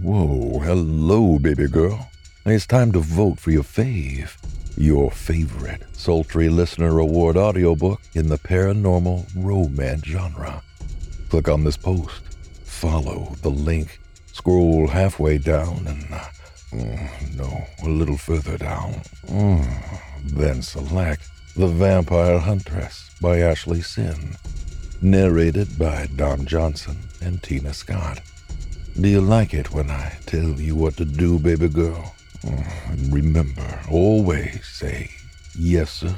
Whoa, hello, baby girl. It's time to vote for your fave, your favorite sultry listener award audiobook in the paranormal romance genre. Click on this post, follow the link, scroll halfway down, and uh, mm, no, a little further down. Mm, then select The Vampire Huntress by Ashlee Sinn, narrated by Dom Jonson and Teena Scott. Do you like it when I tell you what to do, baby girl? Mm, and remember, always say, yes, sir.